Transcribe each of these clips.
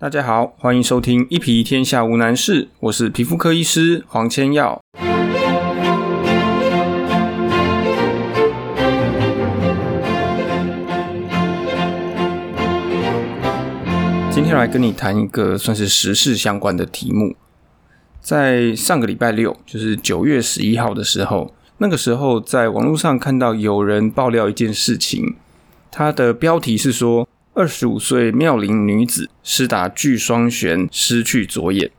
大家好，欢迎收听《一皮天下无难事》，我是皮肤科医师黄千耀。今天来跟你谈一个算是时事相关的题目。在上个礼拜六，就是九月十一号的时候，那个时候在网络上看到有人爆料一件事情，它的标题是说。二十五岁妙龄女子施打巨双旋失去左眼。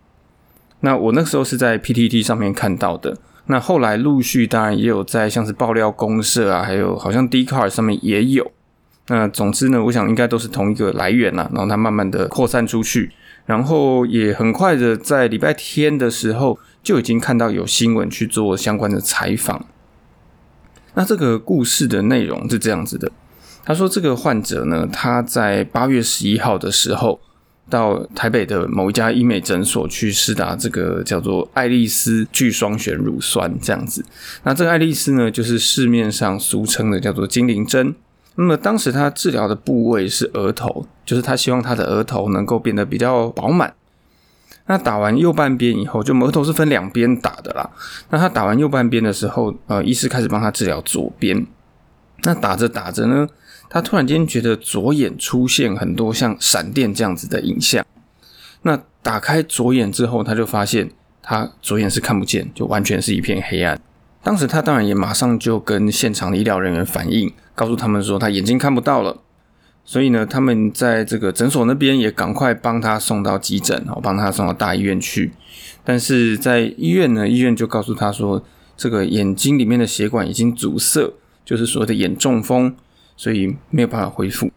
那我那时候是在 PTT 上面看到的。那后来陆续当然也有在像是爆料公社啊，还有好像 d c a r 上面也有。那总之呢，我想应该都是同一个来源啦。然后它慢慢的扩散出去，然后也很快的在礼拜天的时候就已经看到有新闻去做相关的采访。那这个故事的内容是这样子的。他说：“这个患者呢，他在八月十一号的时候，到台北的某一家医美诊所去试打这个叫做爱丽丝聚双旋乳酸这样子。那这个爱丽丝呢，就是市面上俗称的叫做精灵针。那么当时他治疗的部位是额头，就是他希望他的额头能够变得比较饱满。那打完右半边以后，就额头是分两边打的啦。那他打完右半边的时候，呃，医师开始帮他治疗左边。那打着打着呢。”他突然间觉得左眼出现很多像闪电这样子的影像，那打开左眼之后，他就发现他左眼是看不见，就完全是一片黑暗。当时他当然也马上就跟现场的医疗人员反映，告诉他们说他眼睛看不到了。所以呢，他们在这个诊所那边也赶快帮他送到急诊，哦，帮他送到大医院去。但是在医院呢，医院就告诉他说，这个眼睛里面的血管已经阻塞，就是所谓的眼中风。所以没有办法恢复。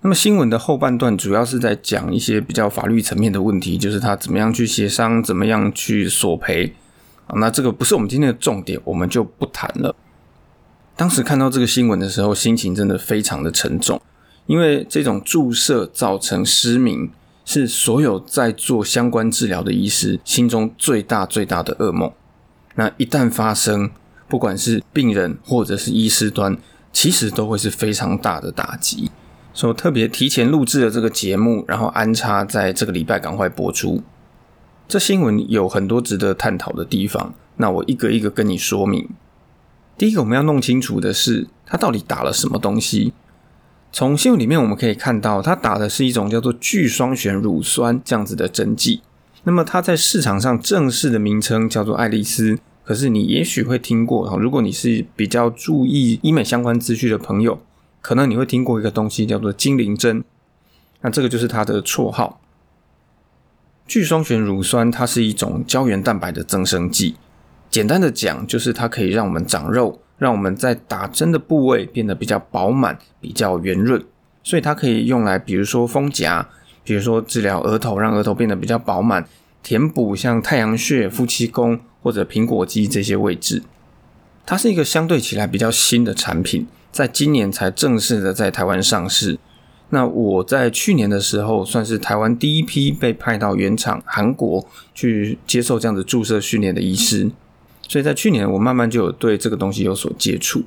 那么新闻的后半段主要是在讲一些比较法律层面的问题，就是他怎么样去协商，怎么样去索赔啊。那这个不是我们今天的重点，我们就不谈了。当时看到这个新闻的时候，心情真的非常的沉重，因为这种注射造成失明，是所有在做相关治疗的医师心中最大最大的噩梦。那一旦发生，不管是病人或者是医师端，其实都会是非常大的打击，所以特别提前录制了这个节目，然后安插在这个礼拜赶快播出。这新闻有很多值得探讨的地方，那我一个一个跟你说明。第一个我们要弄清楚的是，他到底打了什么东西。从新闻里面我们可以看到，他打的是一种叫做聚双旋乳酸这样子的针剂。那么它在市场上正式的名称叫做爱丽丝。可是你也许会听过如果你是比较注意医美相关资讯的朋友，可能你会听过一个东西叫做精灵针，那这个就是它的绰号。聚双旋乳酸它是一种胶原蛋白的增生剂，简单的讲就是它可以让我们长肉，让我们在打针的部位变得比较饱满、比较圆润，所以它可以用来比如说丰颊，比如说治疗额头，让额头变得比较饱满。填补像太阳穴、夫妻宫或者苹果肌这些位置，它是一个相对起来比较新的产品，在今年才正式的在台湾上市。那我在去年的时候，算是台湾第一批被派到原厂韩国去接受这样的注射训练的医师，所以在去年我慢慢就有对这个东西有所接触。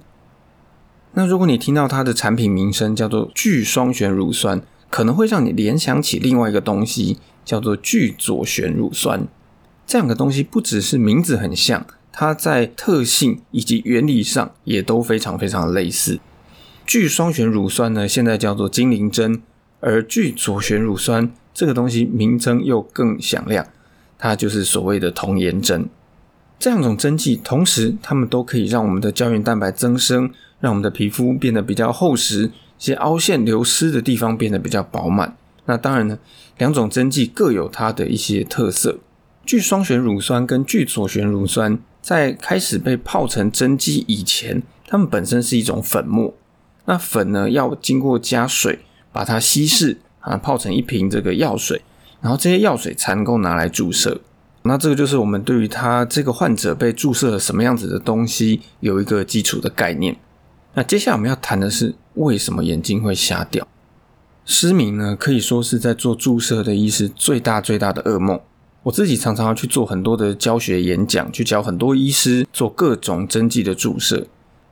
那如果你听到它的产品名称叫做聚双旋乳酸，可能会让你联想起另外一个东西。叫做聚左旋乳酸，这两个东西不只是名字很像，它在特性以及原理上也都非常非常的类似。聚双旋乳酸呢，现在叫做精灵针，而聚左旋乳酸这个东西名称又更响亮，它就是所谓的童颜针。这两种针剂同时，它们都可以让我们的胶原蛋白增生，让我们的皮肤变得比较厚实，一些凹陷流失的地方变得比较饱满。那当然呢，两种针剂各有它的一些特色。聚双旋乳酸跟聚左旋乳酸在开始被泡成针剂以前，它们本身是一种粉末。那粉呢，要经过加水把它稀释啊，泡成一瓶这个药水，然后这些药水才能够拿来注射。那这个就是我们对于他这个患者被注射了什么样子的东西有一个基础的概念。那接下来我们要谈的是为什么眼睛会瞎掉。失明呢，可以说是在做注射的医师最大最大的噩梦。我自己常常要去做很多的教学演讲，去教很多医师做各种针剂的注射。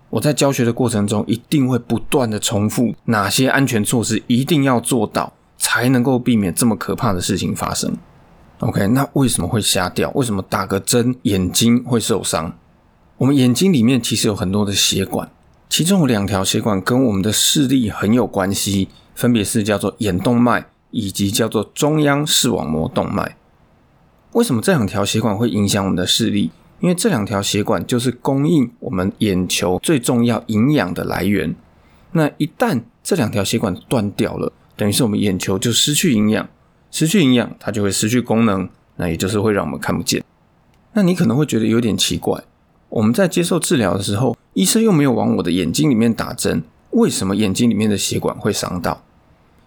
我在教学的过程中，一定会不断的重复哪些安全措施一定要做到，才能够避免这么可怕的事情发生。OK，那为什么会瞎掉？为什么打个针眼睛会受伤？我们眼睛里面其实有很多的血管，其中有两条血管跟我们的视力很有关系，分别是叫做眼动脉以及叫做中央视网膜动脉。为什么这两条血管会影响我们的视力？因为这两条血管就是供应我们眼球最重要营养的来源。那一旦这两条血管断掉了，等于是我们眼球就失去营养。失去营养，它就会失去功能，那也就是会让我们看不见。那你可能会觉得有点奇怪，我们在接受治疗的时候，医生又没有往我的眼睛里面打针，为什么眼睛里面的血管会伤到？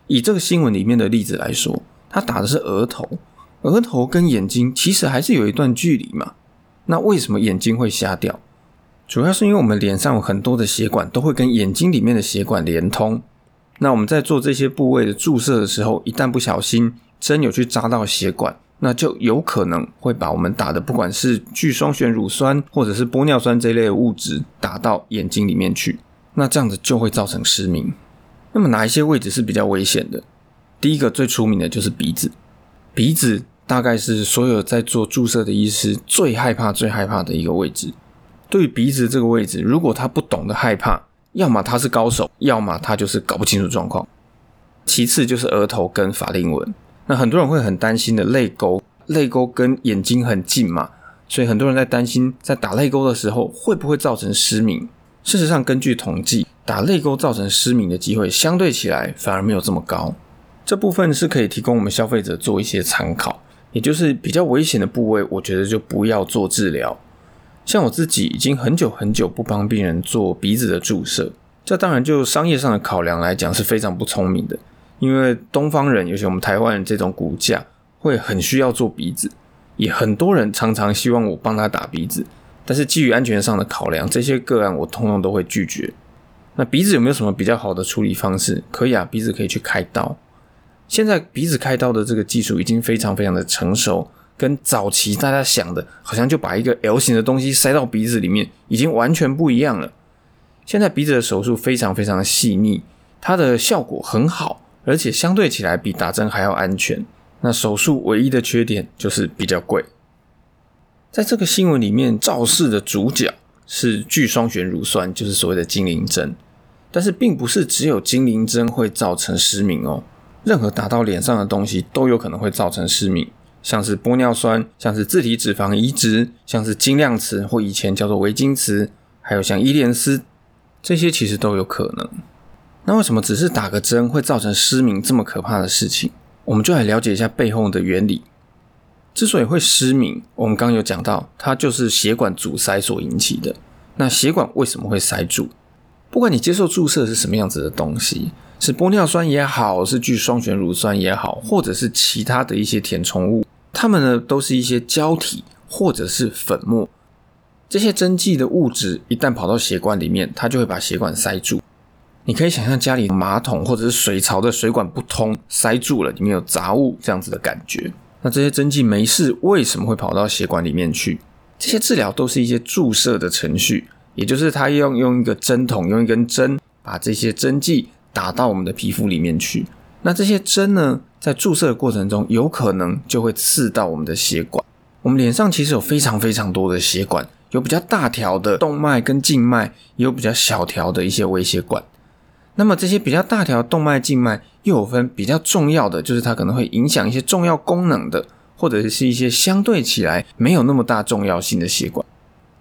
以这个新闻里面的例子来说，他打的是额头，额头跟眼睛其实还是有一段距离嘛。那为什么眼睛会瞎掉？主要是因为我们脸上有很多的血管都会跟眼睛里面的血管连通。那我们在做这些部位的注射的时候，一旦不小心，针有去扎到血管，那就有可能会把我们打的不管是聚双旋乳酸或者是玻尿酸这类的物质打到眼睛里面去，那这样子就会造成失明。那么哪一些位置是比较危险的？第一个最出名的就是鼻子，鼻子大概是所有在做注射的医师最害怕、最害怕的一个位置。对于鼻子这个位置，如果他不懂得害怕，要么他是高手，要么他就是搞不清楚状况。其次就是额头跟法令纹。那很多人会很担心的泪沟，泪沟跟眼睛很近嘛，所以很多人在担心，在打泪沟的时候会不会造成失明？事实上，根据统计，打泪沟造成失明的机会相对起来反而没有这么高。这部分是可以提供我们消费者做一些参考，也就是比较危险的部位，我觉得就不要做治疗。像我自己已经很久很久不帮病人做鼻子的注射，这当然就商业上的考量来讲是非常不聪明的。因为东方人，尤其我们台湾人这种骨架，会很需要做鼻子，也很多人常常希望我帮他打鼻子，但是基于安全上的考量，这些个案我通通都会拒绝。那鼻子有没有什么比较好的处理方式？可以啊，鼻子可以去开刀。现在鼻子开刀的这个技术已经非常非常的成熟，跟早期大家想的，好像就把一个 L 型的东西塞到鼻子里面，已经完全不一样了。现在鼻子的手术非常非常的细腻，它的效果很好。而且相对起来比打针还要安全。那手术唯一的缺点就是比较贵。在这个新闻里面，肇事的主角是聚双旋乳酸，就是所谓的精灵针。但是并不是只有精灵针会造成失明哦，任何打到脸上的东西都有可能会造成失明，像是玻尿酸，像是自体脂肪移植，像是精量瓷或以前叫做维金瓷，还有像伊莲丝，这些其实都有可能。那为什么只是打个针会造成失明这么可怕的事情？我们就来了解一下背后的原理。之所以会失明，我们刚刚有讲到，它就是血管阻塞所引起的。那血管为什么会塞住？不管你接受注射是什么样子的东西，是玻尿酸也好，是聚双旋乳酸也好，或者是其他的一些填充物，它们呢都是一些胶体或者是粉末。这些针剂的物质一旦跑到血管里面，它就会把血管塞住。你可以想象家里马桶或者是水槽的水管不通，塞住了，里面有杂物这样子的感觉。那这些针剂没事，为什么会跑到血管里面去？这些治疗都是一些注射的程序，也就是他用用一个针筒，用一根针把这些针剂打到我们的皮肤里面去。那这些针呢，在注射的过程中，有可能就会刺到我们的血管。我们脸上其实有非常非常多的血管，有比较大条的动脉跟静脉，也有比较小条的一些微血管。那么这些比较大条动脉、静脉又有分比较重要的，就是它可能会影响一些重要功能的，或者是一些相对起来没有那么大重要性的血管。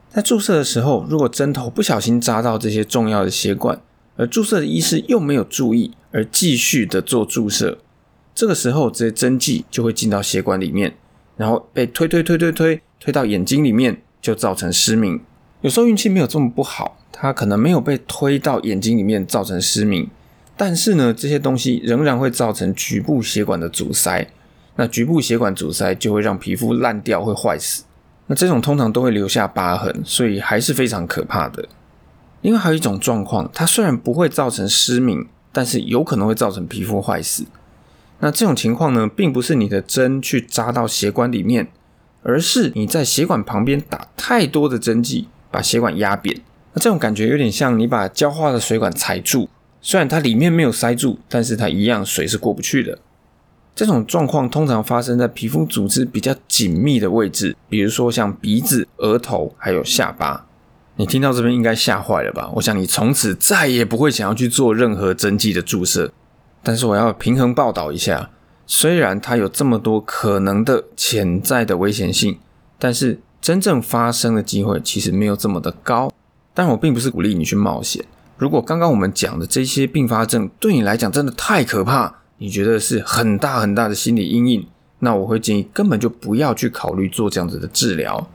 在注射的时候，如果针头不小心扎到这些重要的血管，而注射的医师又没有注意，而继续的做注射，这个时候这些针剂就会进到血管里面，然后被推推推推推推到眼睛里面，就造成失明。有时候运气没有这么不好。它可能没有被推到眼睛里面造成失明，但是呢，这些东西仍然会造成局部血管的阻塞。那局部血管阻塞就会让皮肤烂掉，会坏死。那这种通常都会留下疤痕，所以还是非常可怕的。另外还有一种状况，它虽然不会造成失明，但是有可能会造成皮肤坏死。那这种情况呢，并不是你的针去扎到血管里面，而是你在血管旁边打太多的针剂，把血管压扁。那这种感觉有点像你把浇化的水管踩住，虽然它里面没有塞住，但是它一样水是过不去的。这种状况通常发生在皮肤组织比较紧密的位置，比如说像鼻子、额头还有下巴。你听到这边应该吓坏了吧？我想你从此再也不会想要去做任何针剂的注射。但是我要平衡报道一下，虽然它有这么多可能的潜在的危险性，但是真正发生的机会其实没有这么的高。但我并不是鼓励你去冒险。如果刚刚我们讲的这些并发症对你来讲真的太可怕，你觉得是很大很大的心理阴影，那我会建议根本就不要去考虑做这样子的治疗。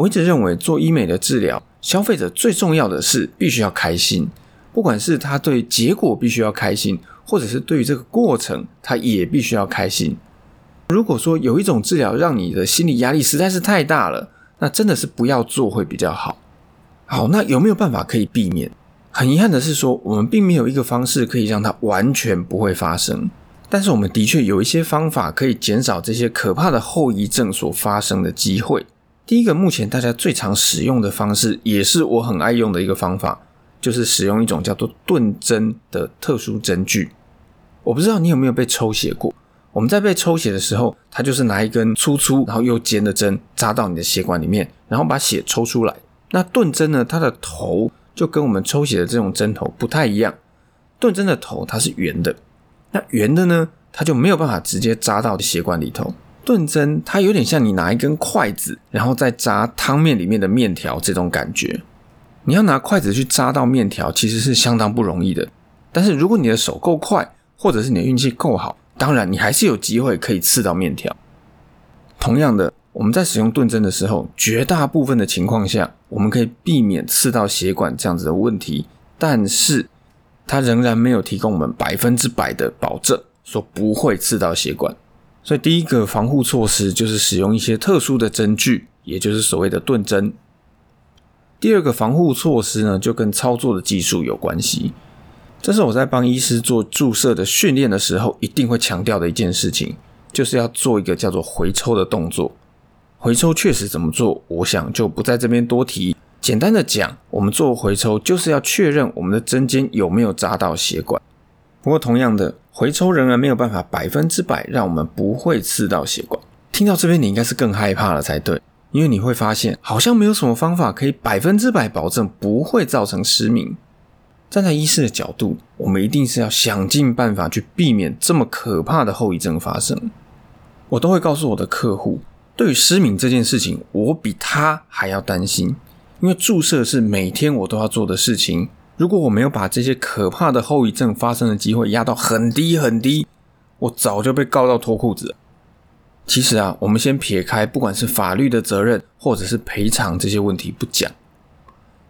我一直认为做医美的治疗，消费者最重要的是必须要开心，不管是他对结果必须要开心，或者是对于这个过程，他也必须要开心。如果说有一种治疗让你的心理压力实在是太大了，那真的是不要做会比较好。好，那有没有办法可以避免？很遗憾的是说，我们并没有一个方式可以让它完全不会发生，但是我们的确有一些方法可以减少这些可怕的后遗症所发生的机会。第一个，目前大家最常使用的方式，也是我很爱用的一个方法，就是使用一种叫做钝针的特殊针具。我不知道你有没有被抽血过？我们在被抽血的时候，它就是拿一根粗粗然后又尖的针扎到你的血管里面，然后把血抽出来。那钝针呢，它的头就跟我们抽血的这种针头不太一样。钝针的头它是圆的，那圆的呢，它就没有办法直接扎到血管里头。钝针它有点像你拿一根筷子，然后再扎汤面里面的面条这种感觉。你要拿筷子去扎到面条，其实是相当不容易的。但是如果你的手够快，或者是你的运气够好，当然你还是有机会可以刺到面条。同样的，我们在使用钝针的时候，绝大部分的情况下，我们可以避免刺到血管这样子的问题。但是它仍然没有提供我们百分之百的保证，说不会刺到血管。所以，第一个防护措施就是使用一些特殊的针具，也就是所谓的钝针。第二个防护措施呢，就跟操作的技术有关系。这是我在帮医师做注射的训练的时候，一定会强调的一件事情，就是要做一个叫做回抽的动作。回抽确实怎么做，我想就不在这边多提。简单的讲，我们做回抽就是要确认我们的针尖有没有扎到血管。不过，同样的。回抽仍然没有办法百分之百让我们不会刺到血管。听到这边，你应该是更害怕了才对，因为你会发现好像没有什么方法可以百分之百保证不会造成失明。站在医师的角度，我们一定是要想尽办法去避免这么可怕的后遗症发生。我都会告诉我的客户，对于失明这件事情，我比他还要担心，因为注射是每天我都要做的事情。如果我没有把这些可怕的后遗症发生的机会压到很低很低，我早就被告到脱裤子了。其实啊，我们先撇开不管是法律的责任或者是赔偿这些问题不讲，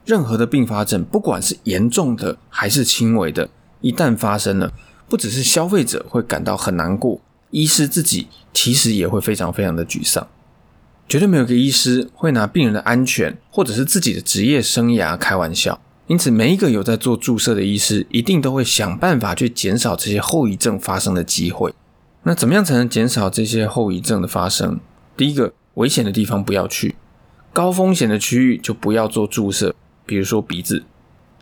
任何的并发症，不管是严重的还是轻微的，一旦发生了，不只是消费者会感到很难过，医师自己其实也会非常非常的沮丧。绝对没有个医师会拿病人的安全或者是自己的职业生涯开玩笑。因此，每一个有在做注射的医师，一定都会想办法去减少这些后遗症发生的机会。那怎么样才能减少这些后遗症的发生？第一个，危险的地方不要去，高风险的区域就不要做注射，比如说鼻子。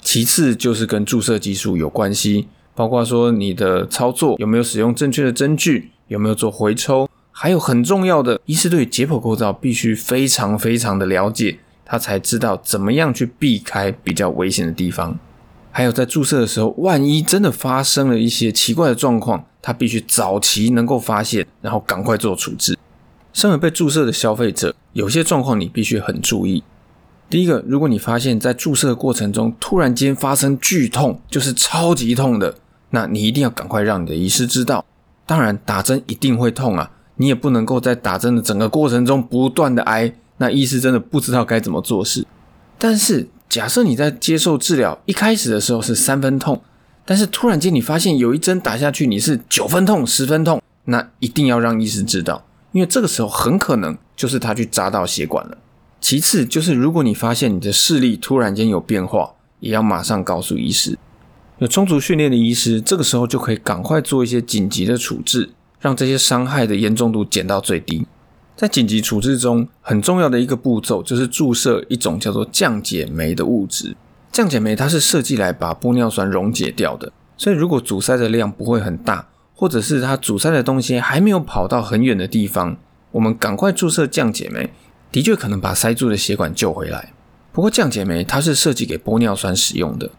其次就是跟注射技术有关系，包括说你的操作有没有使用正确的针具，有没有做回抽，还有很重要的，医师对解剖构造必须非常非常的了解。他才知道怎么样去避开比较危险的地方，还有在注射的时候，万一真的发生了一些奇怪的状况，他必须早期能够发现，然后赶快做处置。身为被注射的消费者，有些状况你必须很注意。第一个，如果你发现，在注射过程中突然间发生剧痛，就是超级痛的，那你一定要赶快让你的医师知道。当然，打针一定会痛啊，你也不能够在打针的整个过程中不断的挨。那医师真的不知道该怎么做事。但是，假设你在接受治疗一开始的时候是三分痛，但是突然间你发现有一针打下去你是九分痛、十分痛，那一定要让医师知道，因为这个时候很可能就是他去扎到血管了。其次，就是如果你发现你的视力突然间有变化，也要马上告诉医师。有充足训练的医师，这个时候就可以赶快做一些紧急的处置，让这些伤害的严重度减到最低。在紧急处置中，很重要的一个步骤就是注射一种叫做降解酶的物质。降解酶它是设计来把玻尿酸溶解掉的，所以如果阻塞的量不会很大，或者是它阻塞的东西还没有跑到很远的地方，我们赶快注射降解酶，的确可能把塞住的血管救回来。不过降解酶它是设计给玻尿酸使用的，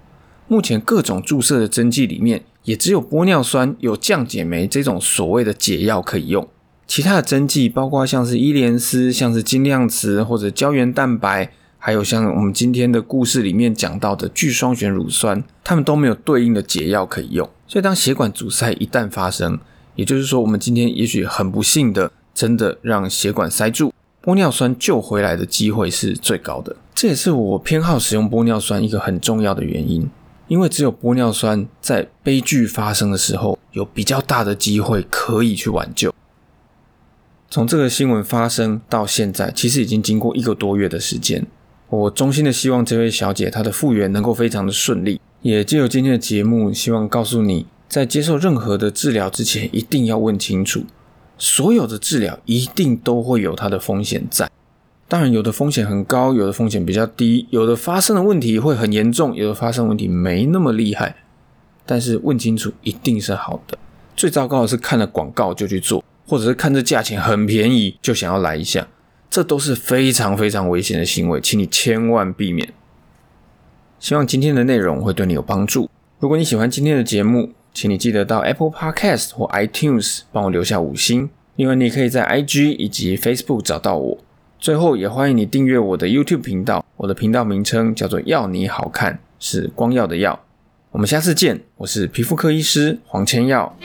目前各种注射的针剂里面，也只有玻尿酸有降解酶这种所谓的解药可以用。其他的针剂，包括像是伊莲丝、像是精量瓷或者胶原蛋白，还有像我们今天的故事里面讲到的聚双旋乳酸，它们都没有对应的解药可以用。所以当血管阻塞一旦发生，也就是说我们今天也许很不幸的真的让血管塞住，玻尿酸救回来的机会是最高的。这也是我偏好使用玻尿酸一个很重要的原因，因为只有玻尿酸在悲剧发生的时候有比较大的机会可以去挽救。从这个新闻发生到现在，其实已经经过一个多月的时间。我衷心的希望这位小姐她的复原能够非常的顺利。也借由今天的节目，希望告诉你，在接受任何的治疗之前，一定要问清楚。所有的治疗一定都会有它的风险在。当然，有的风险很高，有的风险比较低，有的发生的问题会很严重，有的发生问题没那么厉害。但是问清楚一定是好的。最糟糕的是看了广告就去做。或者是看这价钱很便宜就想要来一下，这都是非常非常危险的行为，请你千万避免。希望今天的内容会对你有帮助。如果你喜欢今天的节目，请你记得到 Apple Podcast 或 iTunes 帮我留下五星。另外，你可以在 IG 以及 Facebook 找到我。最后，也欢迎你订阅我的 YouTube 频道，我的频道名称叫做“要你好看”，是光耀的耀。我们下次见，我是皮肤科医师黄千耀。